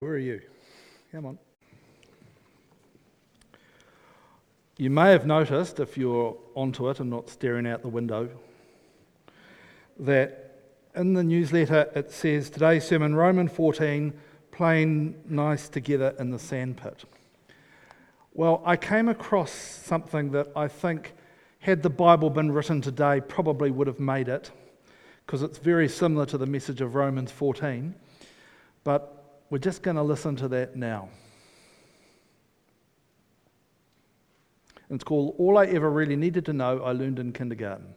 Where are you? Come on. You may have noticed, if you're onto it and not staring out the window, that in the newsletter it says today's sermon, Romans 14, playing nice together in the sandpit. Well, I came across something that I think, had the Bible been written today, probably would have made it, because it's very similar to the message of Romans 14. But we're just going to listen to that now. It's called All I Ever Really Needed to Know I Learned in Kindergarten.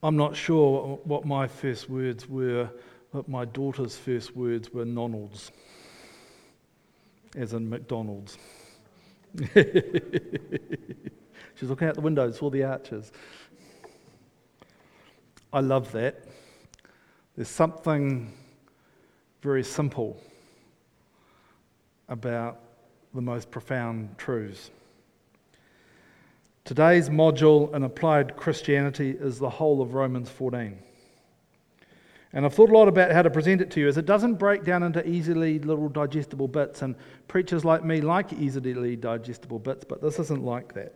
I'm not sure what my first words were, but my daughter's first words were Nonalds, as in McDonald's. She's looking out the windows for the arches. I love that. There's something very simple about the most profound truths. Today's module in applied Christianity is the whole of Romans 14. And I've thought a lot about how to present it to you, as it doesn't break down into easily little digestible bits. And preachers like me like easily digestible bits, but this isn't like that.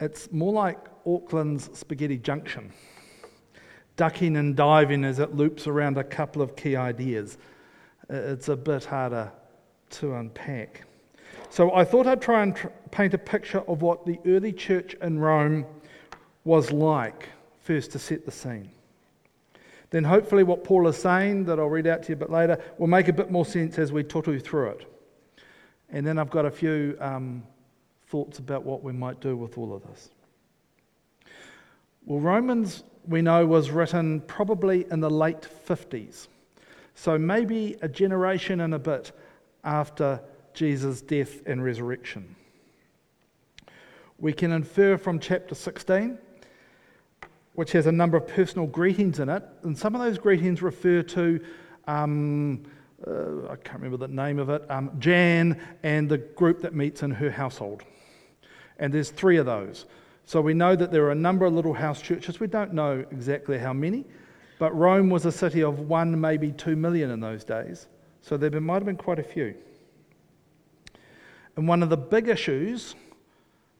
It's more like Auckland's Spaghetti Junction, ducking and diving as it loops around a couple of key ideas. It's a bit harder to unpack. So I thought I'd try and tr- paint a picture of what the early church in Rome was like, first to set the scene. Then, hopefully, what Paul is saying, that I'll read out to you a bit later, will make a bit more sense as we tutu through it. And then I've got a few um, thoughts about what we might do with all of this. Well, Romans, we know, was written probably in the late 50s. So maybe a generation and a bit after Jesus' death and resurrection. We can infer from chapter 16, which has a number of personal greetings in it, and some of those greetings refer to, um, uh, I can't remember the name of it, um, Jan and the group that meets in her household. And there's three of those. So we know that there are a number of little house churches. We don't know exactly how many, but Rome was a city of one, maybe two million in those days. So there might have been quite a few. And one of the big issues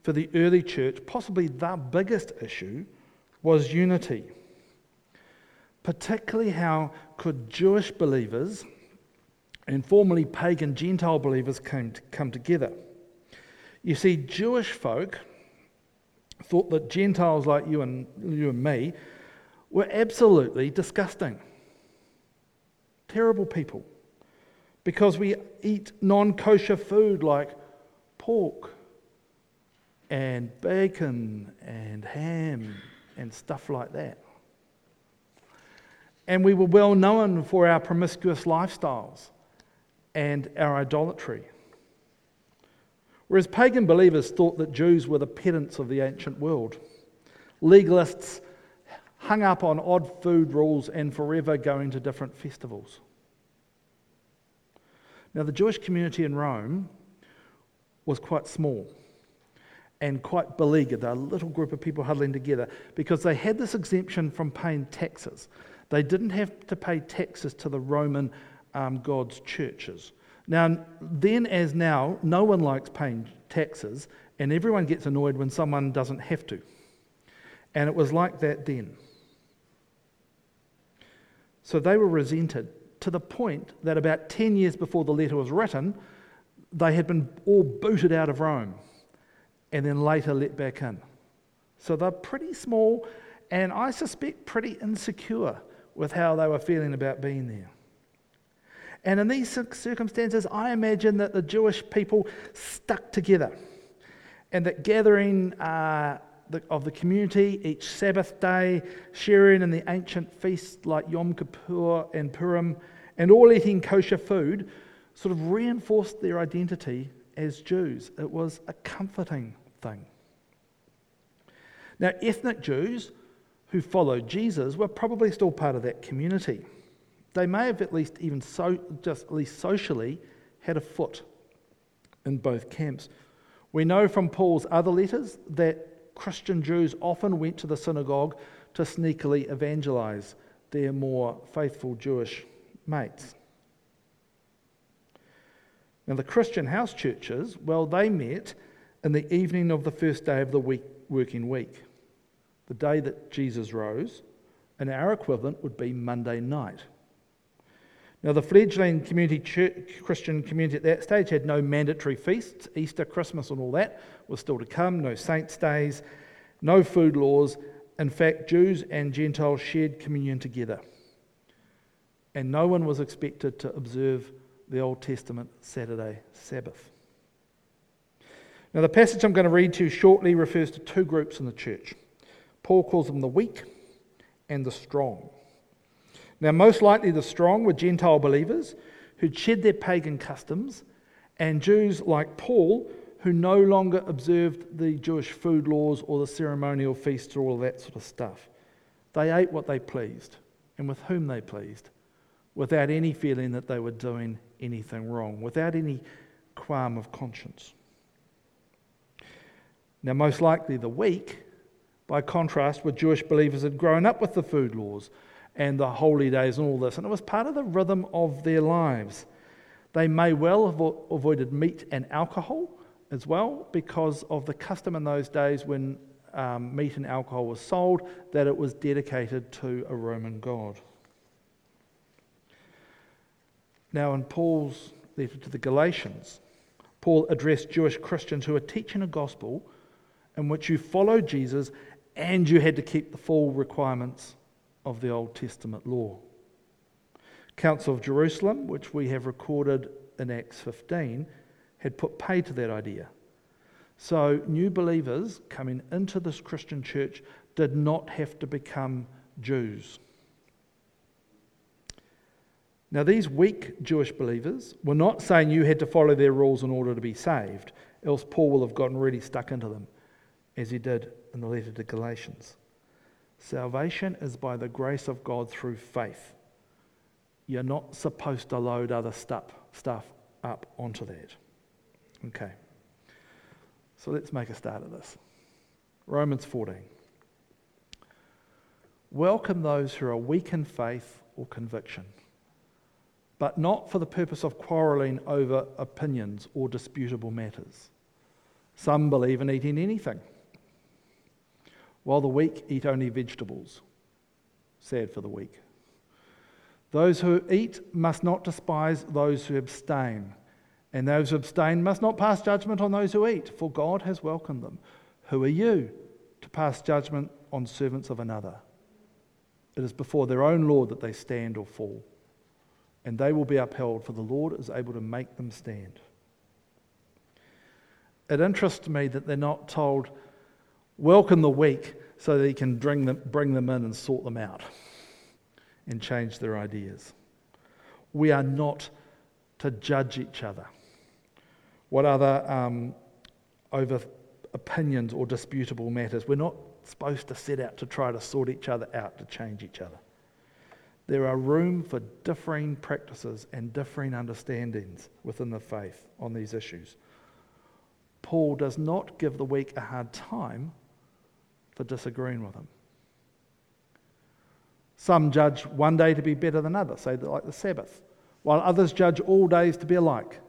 for the early church, possibly the biggest issue, was unity. Particularly, how could Jewish believers and formerly pagan Gentile believers came to come together? You see, Jewish folk thought that Gentiles like you and, you and me were absolutely disgusting, terrible people, because we eat non kosher food like pork and bacon and ham and stuff like that. And we were well known for our promiscuous lifestyles and our idolatry. Whereas pagan believers thought that Jews were the pedants of the ancient world, legalists hung up on odd food rules and forever going to different festivals. Now, the Jewish community in Rome was quite small and quite beleaguered. A little group of people huddling together because they had this exemption from paying taxes. They didn't have to pay taxes to the Roman um, God's churches. Now, then as now, no one likes paying taxes, and everyone gets annoyed when someone doesn't have to. And it was like that then. So they were resented to the point that about 10 years before the letter was written, they had been all booted out of Rome and then later let back in. So they're pretty small and I suspect pretty insecure with how they were feeling about being there. And in these circumstances, I imagine that the Jewish people stuck together and that gathering uh, the, of the community each Sabbath day, sharing in the ancient feasts like Yom Kippur and Purim, and all eating kosher food sort of reinforced their identity as Jews. It was a comforting thing. Now, ethnic Jews who followed Jesus were probably still part of that community. They may have at least even so, just at least socially had a foot in both camps. We know from Paul's other letters that Christian Jews often went to the synagogue to sneakily evangelize their more faithful Jewish mates. Now, the Christian house churches, well, they met in the evening of the first day of the week, working week, the day that Jesus rose, and our equivalent would be Monday night. Now, the fledgling community church, Christian community at that stage had no mandatory feasts. Easter, Christmas, and all that was still to come. No saints' days, no food laws. In fact, Jews and Gentiles shared communion together. And no one was expected to observe the Old Testament Saturday Sabbath. Now, the passage I'm going to read to you shortly refers to two groups in the church. Paul calls them the weak and the strong. Now, most likely the strong were Gentile believers who'd shed their pagan customs, and Jews like Paul who no longer observed the Jewish food laws or the ceremonial feasts or all that sort of stuff. They ate what they pleased and with whom they pleased, without any feeling that they were doing anything wrong, without any qualm of conscience. Now, most likely the weak, by contrast with Jewish believers, had grown up with the food laws and the holy days and all this, and it was part of the rhythm of their lives. They may well have avoided meat and alcohol as well because of the custom in those days when um, meat and alcohol was sold that it was dedicated to a Roman god. Now, in Paul's letter to the Galatians, Paul addressed Jewish Christians who are teaching a gospel in which you followed Jesus and you had to keep the full requirements of the Old Testament law. Council of Jerusalem, which we have recorded in Acts 15, had put pay to that idea. So, new believers coming into this Christian church did not have to become Jews. Now, these weak Jewish believers were not saying you had to follow their rules in order to be saved, else Paul will have gotten really stuck into them, as he did in the letter to Galatians. Salvation is by the grace of God through faith. You're not supposed to load other stuff, stuff up onto that. Okay. So let's make a start of this. Romans 14. Welcome those who are weak in faith or conviction but not for the purpose of quarrelling over opinions or disputable matters. Some believe in eating anything, while the weak eat only vegetables. Sad for the weak. Those who eat must not despise those who abstain, and those who abstain must not pass judgment on those who eat, for God has welcomed them. Who are you to pass judgment on servants of another? It is before their own Lord that they stand or fall and they will be upheld, for the Lord is able to make them stand. It interests me that they're not told, welcome the weak so that he can bring them, bring them in and sort them out and change their ideas. We are not to judge each other. What other um, over opinions or disputable matters? We're not supposed to set out to try to sort each other out, to change each other. There are room for differing practices and differing understandings within the faith on these issues. Paul does not give the weak a hard time for disagreeing with him. Some judge one day to be better than others, say like the Sabbath, while others judge all days to be alike.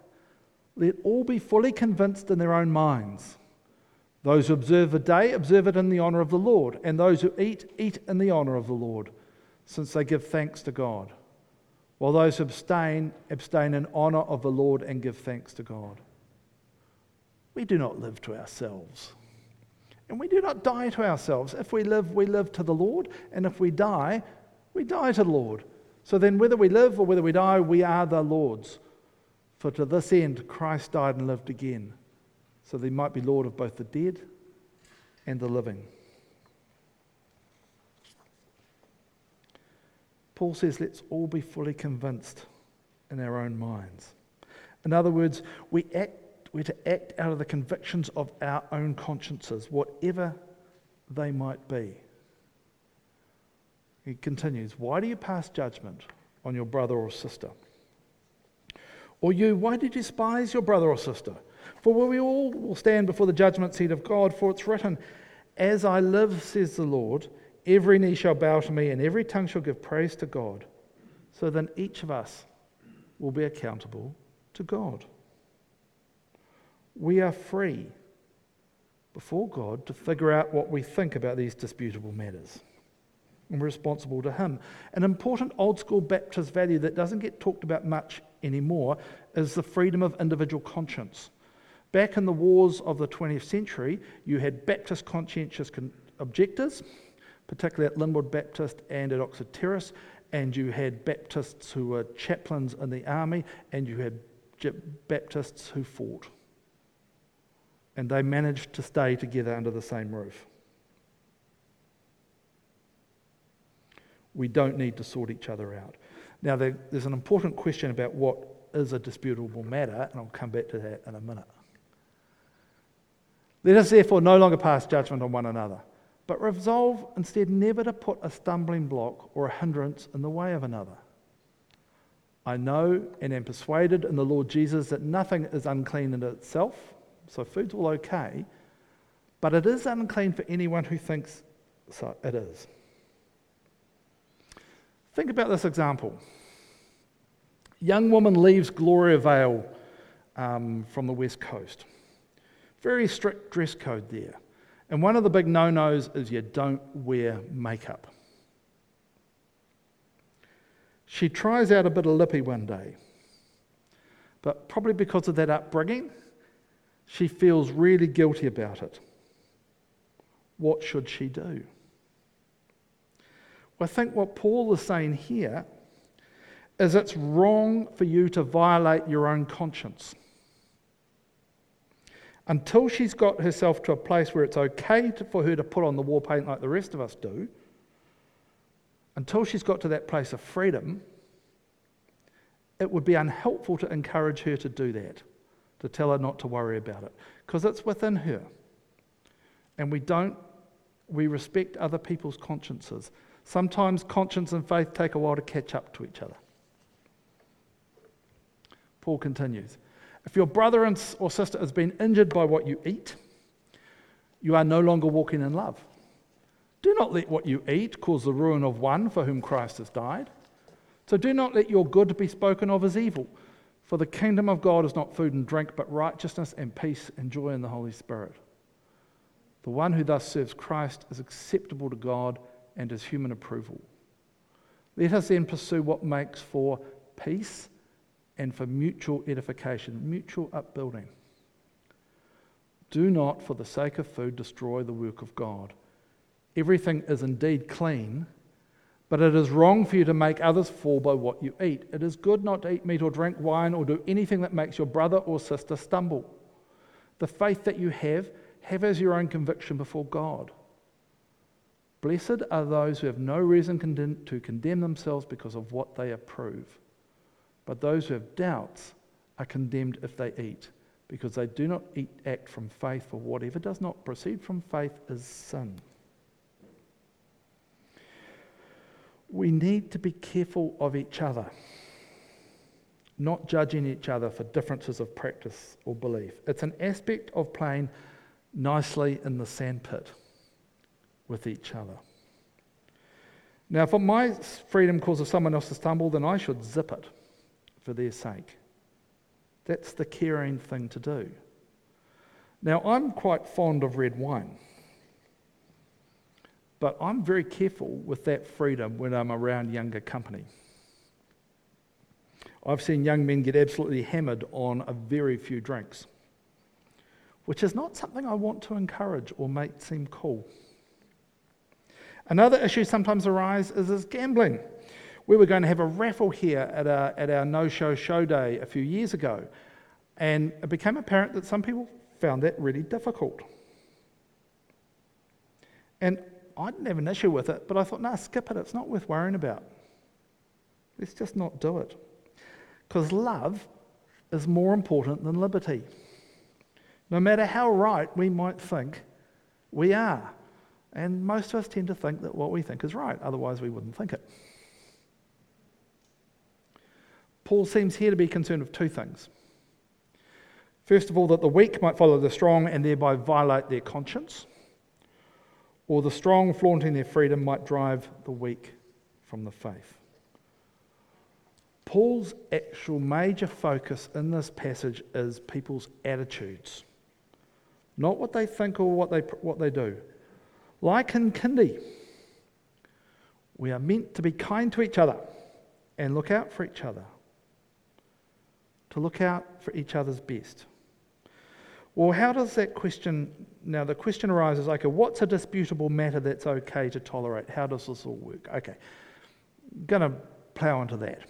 Let all be fully convinced in their own minds. Those who observe a day, observe it in the honour of the Lord, and those who eat, eat in the honour of the Lord since they give thanks to God, while those who abstain, abstain in honour of the Lord and give thanks to God. We do not live to ourselves. And we do not die to ourselves. If we live, we live to the Lord. And if we die, we die to the Lord. So then, whether we live or whether we die, we are the Lord's. For to this end, Christ died and lived again, so that he might be Lord of both the dead and the living. Paul says, let's all be fully convinced in our own minds. In other words, we act, we're to act out of the convictions of our own consciences, whatever they might be. He continues, Why do you pass judgment on your brother or sister? Or you, why did you despise your brother or sister? For we all will stand before the judgment seat of God, for it's written, As I live, says the Lord, Every knee shall bow to me, and every tongue shall give praise to God. So then each of us will be accountable to God. We are free before God to figure out what we think about these disputable matters. And we're responsible to Him. An important old school Baptist value that doesn't get talked about much anymore is the freedom of individual conscience. Back in the wars of the 20th century, you had Baptist conscientious objectors particularly at Linwood Baptist and at Oxford Terrace, and you had Baptists who were chaplains in the army, and you had Baptists who fought. And they managed to stay together under the same roof. We don't need to sort each other out. Now, there's an important question about what is a disputable matter, and I'll come back to that in a minute. Let us therefore no longer pass judgment on one another, but resolve instead never to put a stumbling block or a hindrance in the way of another. I know and am persuaded in the Lord Jesus that nothing is unclean in itself, so food's all okay, but it is unclean for anyone who thinks so it is. Think about this example. Young woman leaves Gloriavale um, from the west coast. Very strict dress code there. And one of the big no nos is you don't wear makeup. She tries out a bit of lippy one day, but probably because of that upbringing, she feels really guilty about it. What should she do? Well, I think what Paul is saying here is it's wrong for you to violate your own conscience. Until she's got herself to a place where it's okay to, for her to put on the war paint like the rest of us do, until she's got to that place of freedom, it would be unhelpful to encourage her to do that, to tell her not to worry about it, because it's within her. And we don't, we respect other people's consciences. Sometimes conscience and faith take a while to catch up to each other. Paul continues If your brother or sister has been injured by what you eat, you are no longer walking in love. Do not let what you eat cause the ruin of one for whom Christ has died. So do not let your good be spoken of as evil, for the kingdom of God is not food and drink, but righteousness and peace and joy in the Holy Spirit. The one who thus serves Christ is acceptable to God and his human approval. Let us then pursue what makes for peace and for mutual edification, mutual upbuilding. Do not, for the sake of food, destroy the work of God. Everything is indeed clean, but it is wrong for you to make others fall by what you eat. It is good not to eat meat or drink wine or do anything that makes your brother or sister stumble. The faith that you have, have as your own conviction before God. Blessed are those who have no reason to condemn themselves because of what they approve. But those who have doubts are condemned if they eat, because they do not eat, act from faith, for whatever does not proceed from faith is sin. We need to be careful of each other, not judging each other for differences of practice or belief. It's an aspect of playing nicely in the sandpit with each other. Now, if my freedom causes someone else to stumble, then I should zip it for their sake. That's the caring thing to do. Now, I'm quite fond of red wine, but I'm very careful with that freedom when I'm around younger company. I've seen young men get absolutely hammered on a very few drinks, which is not something I want to encourage or make seem cool. Another issue sometimes arises is gambling. We were going to have a raffle here at our, at our no show show day a few years ago, and it became apparent that some people found that really difficult. And I didn't have an issue with it, but I thought, nah, skip it. It's not worth worrying about. Let's just not do it. Because love is more important than liberty. No matter how right we might think we are. And most of us tend to think that what we think is right, otherwise, we wouldn't think it. Paul seems here to be concerned with two things. First of all, that the weak might follow the strong and thereby violate their conscience, or the strong, flaunting their freedom, might drive the weak from the faith. Paul's actual major focus in this passage is people's attitudes, not what they think or what they, what they do. Like in kindy, we are meant to be kind to each other and look out for each other to look out for each other's best. Well, how does that question now? The question arises okay, what's a disputable matter that's okay to tolerate? How does this all work? Okay, I'm going to plow into that.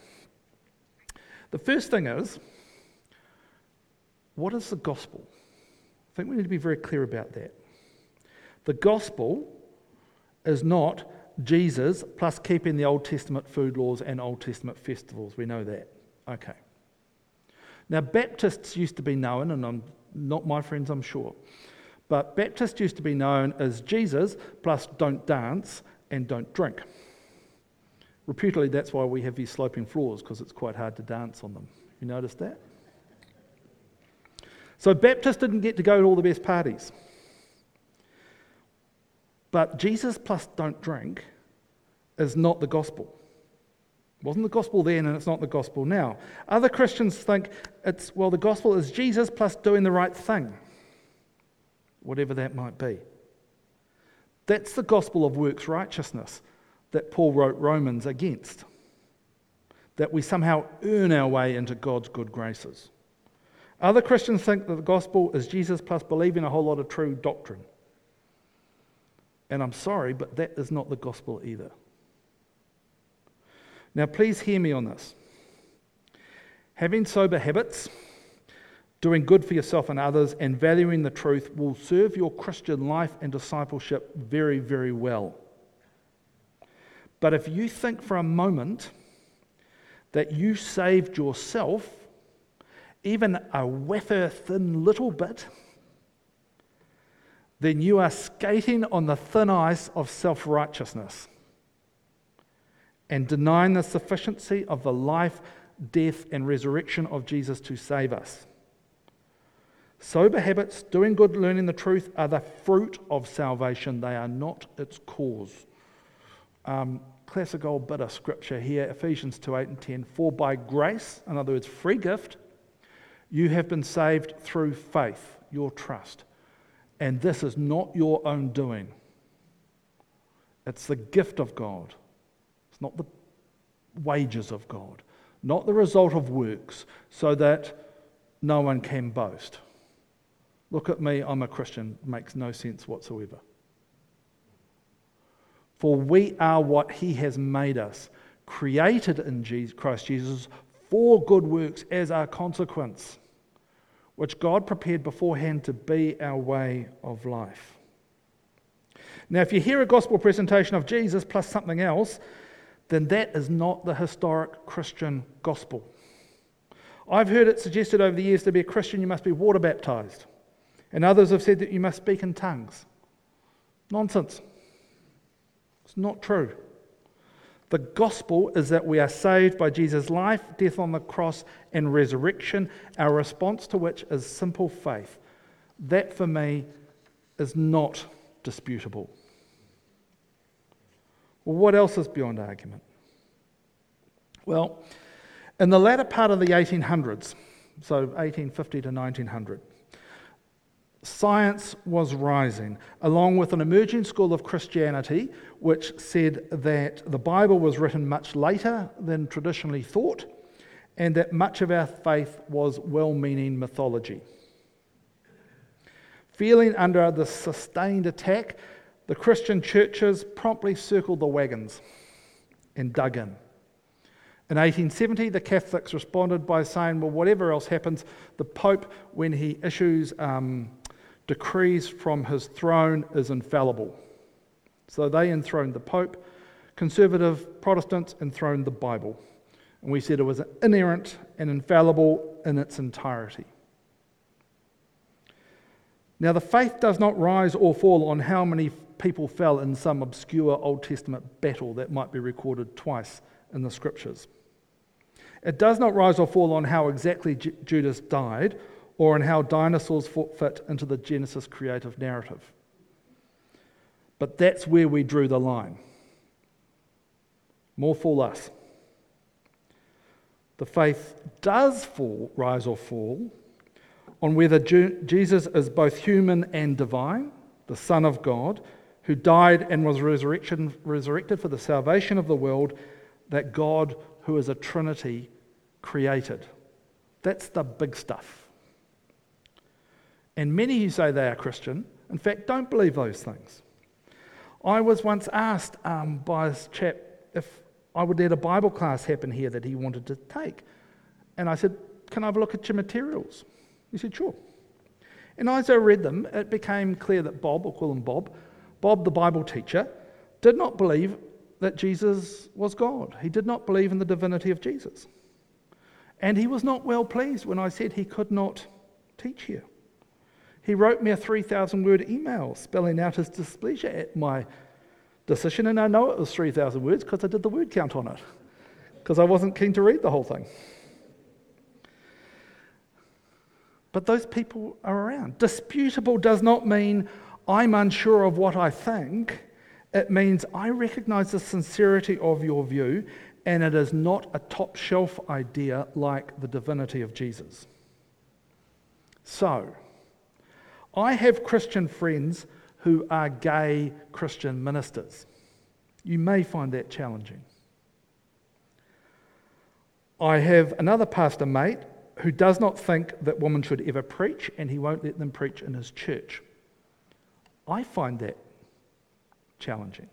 The first thing is what is the gospel? I think we need to be very clear about that. The gospel is not Jesus plus keeping the Old Testament food laws and Old Testament festivals. We know that. Okay. Now, Baptists used to be known, and I'm not my friends, I'm sure, but Baptists used to be known as Jesus plus don't dance and don't drink. Reputedly, that's why we have these sloping floors, because it's quite hard to dance on them. You notice that? So, Baptists didn't get to go to all the best parties. But Jesus plus don't drink is not the gospel. Wasn't the gospel then, and it's not the gospel now. Other Christians think it's, well, the gospel is Jesus plus doing the right thing, whatever that might be. That's the gospel of works righteousness that Paul wrote Romans against. That we somehow earn our way into God's good graces. Other Christians think that the gospel is Jesus plus believing a whole lot of true doctrine. And I'm sorry, but that is not the gospel either. Now, please hear me on this. Having sober habits, doing good for yourself and others, and valuing the truth will serve your Christian life and discipleship very, very well. But if you think for a moment that you saved yourself, even a wafer thin little bit, then you are skating on the thin ice of self righteousness and denying the sufficiency of the life, death, and resurrection of Jesus to save us. Sober habits, doing good, learning the truth are the fruit of salvation, they are not its cause. Um, classic old bit of scripture here Ephesians 2 8 and 10. For by grace, in other words, free gift, you have been saved through faith, your trust. And this is not your own doing, it's the gift of God. It's not the wages of God, not the result of works, so that no one can boast. Look at me, I'm a Christian. Makes no sense whatsoever. For we are what He has made us, created in Jesus, Christ Jesus for good works as our consequence which God prepared beforehand to be our way of life. Now, if you hear a gospel presentation of Jesus plus something else, then that is not the historic Christian gospel. I've heard it suggested over the years to be a Christian, you must be water baptized. And others have said that you must speak in tongues. Nonsense. It's not true. The gospel is that we are saved by Jesus' life, death on the cross, and resurrection, our response to which is simple faith. That for me is not disputable. Well, what else is beyond argument? Well, in the latter part of the 1800s, so 1850 to 1900, Science was rising, along with an emerging school of Christianity, which said that the Bible was written much later than traditionally thought, and that much of our faith was well meaning mythology. Feeling under the sustained attack, the Christian churches promptly circled the wagons and dug in. In 1870, the Catholics responded by saying, well, whatever else happens, the Pope, when he issues um, decrees from his throne is infallible. So they enthroned the Pope. Conservative Protestants enthroned the Bible. And we said it was inerrant and infallible in its entirety. Now, the faith does not rise or fall on how many people fell in some obscure Old Testament battle that might be recorded twice in the scriptures. It does not rise or fall on how exactly Judas died or on how dinosaurs fit into the Genesis creative narrative. But that's where we drew the line. More for us. The faith does fall, rise or fall on whether Jesus is both human and divine, the Son of God, who died and was resurrected for the salvation of the world, that God, who is a Trinity, created. That's the big stuff. And many who say they are Christian, in fact, don't believe those things. I was once asked um, by a chap if I would let a Bible class happen here that he wanted to take. And I said, Can I have a look at your materials? He said, Sure. And as I read them, it became clear that Bob, or call him Bob, Bob, the Bible teacher, did not believe that Jesus was God. He did not believe in the divinity of Jesus. And he was not well pleased when I said he could not teach here. He wrote me a 3,000 word email spelling out his displeasure at my decision, and I know it was 3,000 words because I did the word count on it, because I wasn't keen to read the whole thing. But those people are around. Disputable does not mean I'm unsure of what I think. It means I recognize the sincerity of your view, and it is not a top shelf idea like the divinity of Jesus. So, I have Christian friends who are gay Christian ministers. You may find that challenging. I have another pastor mate who does not think that women should ever preach, and he won't let them preach in his church. I find that challenging.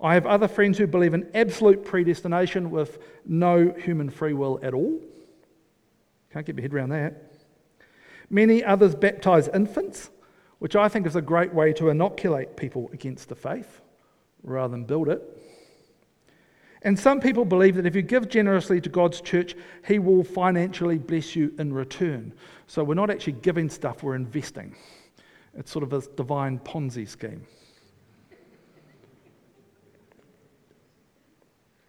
I have other friends who believe in absolute predestination with no human free will at all. Can't get my head around that. Many others baptize infants, which I think is a great way to inoculate people against the faith rather than build it. And some people believe that if you give generously to God's church, He will financially bless you in return. So we're not actually giving stuff, we're investing. It's sort of a divine Ponzi scheme.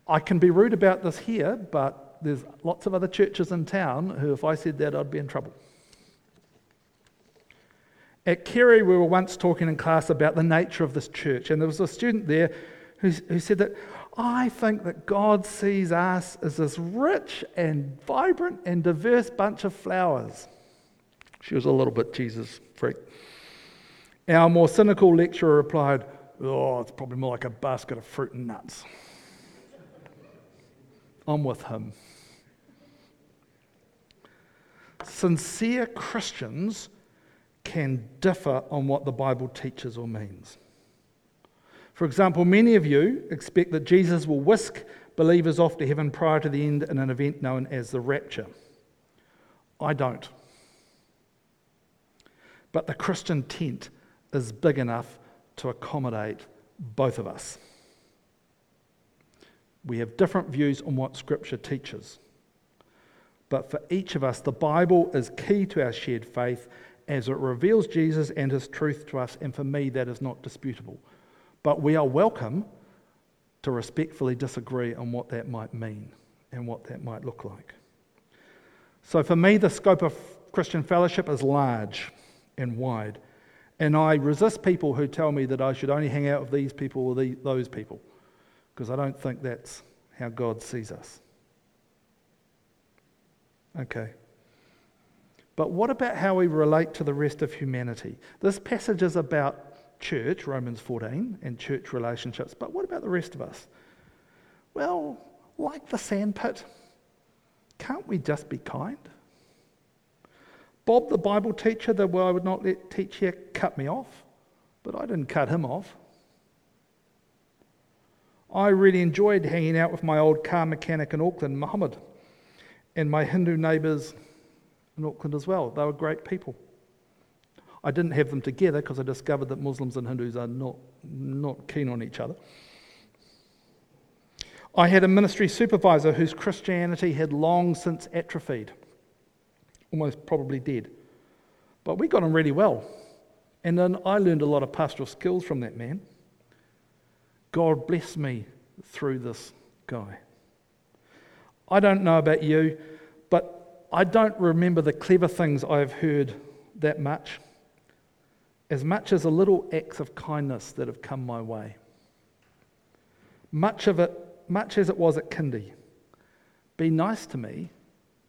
I can be rude about this here, but there's lots of other churches in town who, if I said that, I'd be in trouble. At Carey, we were once talking in class about the nature of this church, and there was a student there who, who said that I think that God sees us as this rich and vibrant and diverse bunch of flowers. She was a little bit Jesus freak. Our more cynical lecturer replied, Oh, it's probably more like a basket of fruit and nuts. I'm with him. Sincere Christians can differ on what the Bible teaches or means. For example, many of you expect that Jesus will whisk believers off to heaven prior to the end in an event known as the rapture. I don't. But the Christian tent is big enough to accommodate both of us. We have different views on what Scripture teaches. But for each of us, the Bible is key to our shared faith as it reveals Jesus and his truth to us, and for me, that is not disputable. But we are welcome to respectfully disagree on what that might mean and what that might look like. So for me, the scope of Christian fellowship is large and wide. And I resist people who tell me that I should only hang out with these people or the, those people, because I don't think that's how God sees us. Okay. But what about how we relate to the rest of humanity? This passage is about church, Romans 14, and church relationships. But what about the rest of us? Well, like the sandpit, can't we just be kind? Bob, the Bible teacher that I would not let teach here, cut me off, but I didn't cut him off. I really enjoyed hanging out with my old car mechanic in Auckland, Muhammad, and my Hindu neighbours in Auckland as well. They were great people. I didn't have them together because I discovered that Muslims and Hindus are not, not keen on each other. I had a ministry supervisor whose Christianity had long since atrophied, almost probably dead. But we got on really well. And then I learned a lot of pastoral skills from that man. God bless me through this guy. I don't know about you, but I don't remember the clever things I've heard that much as much as a little acts of kindness that have come my way. Much of it, much as it was at Kindy, be nice to me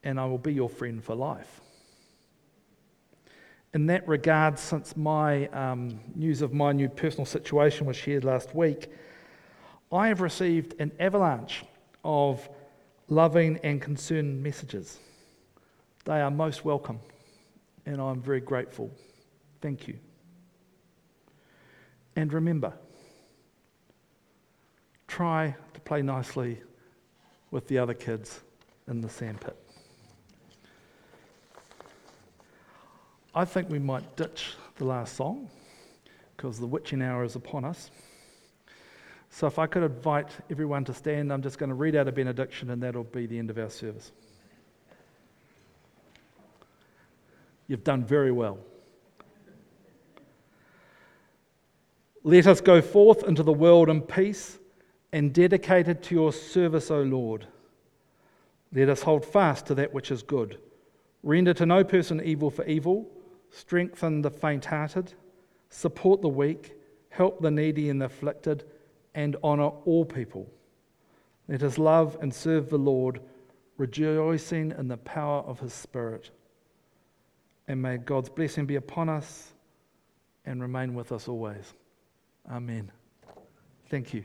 and I will be your friend for life. In that regard, since my um, news of my new personal situation was shared last week, I have received an avalanche of loving and concerned messages. They are most welcome, and I'm very grateful. Thank you. And remember, try to play nicely with the other kids in the sandpit. I think we might ditch the last song because the witching hour is upon us. So, if I could invite everyone to stand, I'm just going to read out a benediction and that'll be the end of our service. You've done very well. Let us go forth into the world in peace and dedicated to your service, O Lord. Let us hold fast to that which is good. Render to no person evil for evil, strengthen the faint hearted, support the weak, help the needy and the afflicted and honour all people. Let us love and serve the Lord, rejoicing in the power of his Spirit. And may God's blessing be upon us and remain with us always. Amen. Thank you.